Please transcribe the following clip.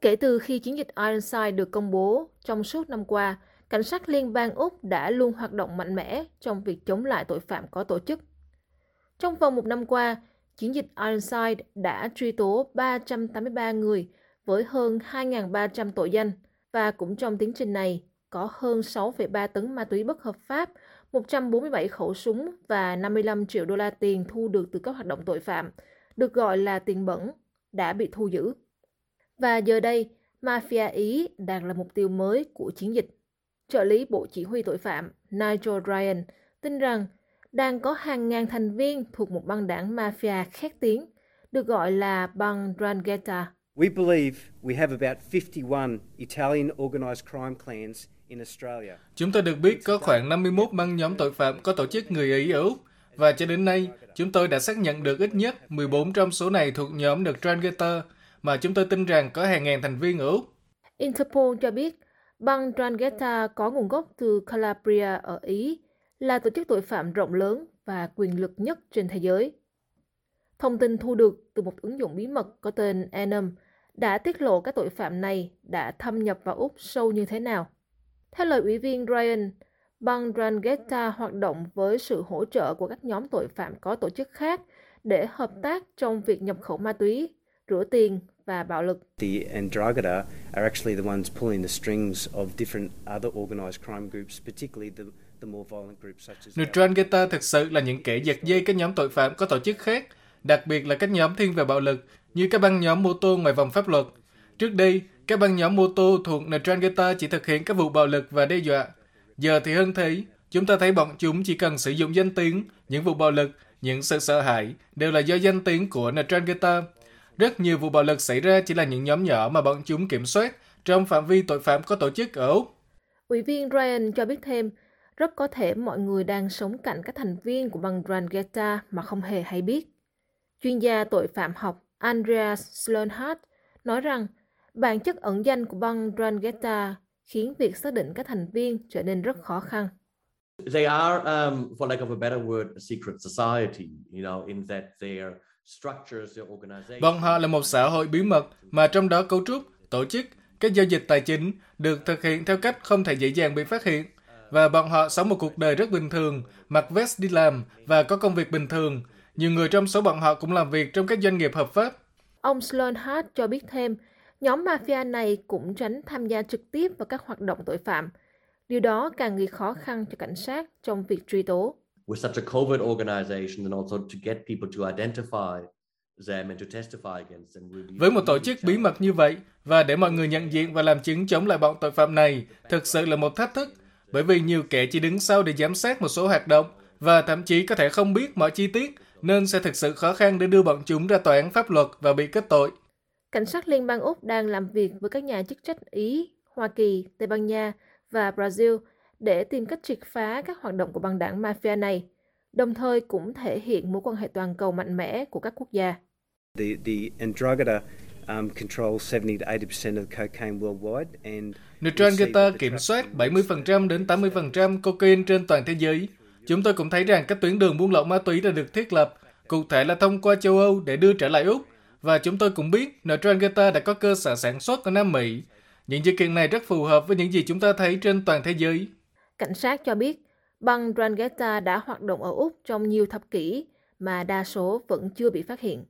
Kể từ khi chiến dịch Ironside được công bố trong suốt năm qua, cảnh sát liên bang Úc đã luôn hoạt động mạnh mẽ trong việc chống lại tội phạm có tổ chức. Trong vòng một năm qua, chiến dịch Ironside đã truy tố 383 người với hơn 2.300 tội danh và cũng trong tiến trình này có hơn 6,3 tấn ma túy bất hợp pháp, 147 khẩu súng và 55 triệu đô la tiền thu được từ các hoạt động tội phạm, được gọi là tiền bẩn, đã bị thu giữ. Và giờ đây, mafia Ý đang là mục tiêu mới của chiến dịch. Trợ lý Bộ Chỉ huy tội phạm Nigel Ryan tin rằng đang có hàng ngàn thành viên thuộc một băng đảng mafia khét tiếng, được gọi là băng Drangheta. We believe we have about 51 Italian organized crime clans in Australia. Chúng tôi được biết có khoảng 51 băng nhóm tội phạm có tổ chức người Ý ở Úc, và cho đến nay, chúng tôi đã xác nhận được ít nhất 14 trong số này thuộc nhóm The Drangheta, mà chúng tôi tin rằng có hàng ngàn thành viên ở Úc. Interpol cho biết băng Drangheta có nguồn gốc từ Calabria ở Ý, là tổ chức tội phạm rộng lớn và quyền lực nhất trên thế giới. Thông tin thu được từ một ứng dụng bí mật có tên Enum đã tiết lộ các tội phạm này đã thâm nhập vào Úc sâu như thế nào. Theo lời ủy viên Ryan, băng Drangheta hoạt động với sự hỗ trợ của các nhóm tội phạm có tổ chức khác để hợp tác trong việc nhập khẩu ma túy, rửa tiền và bạo lực. The Androgeda are actually the ones pulling the strings of different other organized crime groups, particularly the the more violent groups such as Ndrangheta thực sự là những kẻ giật dây các nhóm tội phạm có tổ chức khác, đặc biệt là các nhóm thiên về bạo lực như các băng nhóm mô tô ngoài vòng pháp luật. Trước đây, các băng nhóm mô tô thuộc Ndrangheta chỉ thực hiện các vụ bạo lực và đe dọa. Giờ thì hơn thế, chúng ta thấy bọn chúng chỉ cần sử dụng danh tiếng, những vụ bạo lực, những sự sợ hãi đều là do danh tiếng của Ndrangheta. Rất nhiều vụ bạo lực xảy ra chỉ là những nhóm nhỏ mà bọn chúng kiểm soát trong phạm vi tội phạm có tổ chức ở Úc. Ủy viên Ryan cho biết thêm, rất có thể mọi người đang sống cạnh các thành viên của băng Drangheta mà không hề hay biết. Chuyên gia tội phạm học Andreas Sloanhart nói rằng bản chất ẩn danh của băng Drangheta khiến việc xác định các thành viên trở nên rất khó khăn. They are, um, for lack of a better word, a secret society, you know, in that organization. Bọn họ là một xã hội bí mật mà trong đó cấu trúc, tổ chức, các giao dịch tài chính được thực hiện theo cách không thể dễ dàng bị phát hiện và bọn họ sống một cuộc đời rất bình thường, mặc vest đi làm và có công việc bình thường. Nhiều người trong số bọn họ cũng làm việc trong các doanh nghiệp hợp pháp. Ông Sloan Hart cho biết thêm, nhóm mafia này cũng tránh tham gia trực tiếp vào các hoạt động tội phạm. Điều đó càng gây khó khăn cho cảnh sát trong việc truy tố. With such a covert organization and also to get people to identify them and to testify against them will be Với một tổ chức bí mật như vậy, và để mọi người nhận diện và làm chứng chống lại bọn tội phạm này, thực sự là một thách thức bởi vì nhiều kẻ chỉ đứng sau để giám sát một số hoạt động và thậm chí có thể không biết mọi chi tiết, nên sẽ thực sự khó khăn để đưa bọn chúng ra tòa án pháp luật và bị kết tội. Cảnh sát Liên bang Úc đang làm việc với các nhà chức trách Ý, Hoa Kỳ, Tây Ban Nha và Brazil để tìm cách triệt phá các hoạt động của băng đảng mafia này, đồng thời cũng thể hiện mối quan hệ toàn cầu mạnh mẽ của các quốc gia. The the Androgeda um, control 70 to 80% of cocaine worldwide and Neutralgeta kiểm soát 70% đến 80% cocaine trên toàn thế giới. Chúng tôi cũng thấy rằng các tuyến đường buôn lậu ma túy đã được thiết lập, cụ thể là thông qua châu Âu để đưa trở lại Úc. Và chúng tôi cũng biết Neutralgeta đã có cơ sở sản xuất ở Nam Mỹ. Những dữ kiện này rất phù hợp với những gì chúng ta thấy trên toàn thế giới. Cảnh sát cho biết, băng Drangheta đã hoạt động ở Úc trong nhiều thập kỷ mà đa số vẫn chưa bị phát hiện.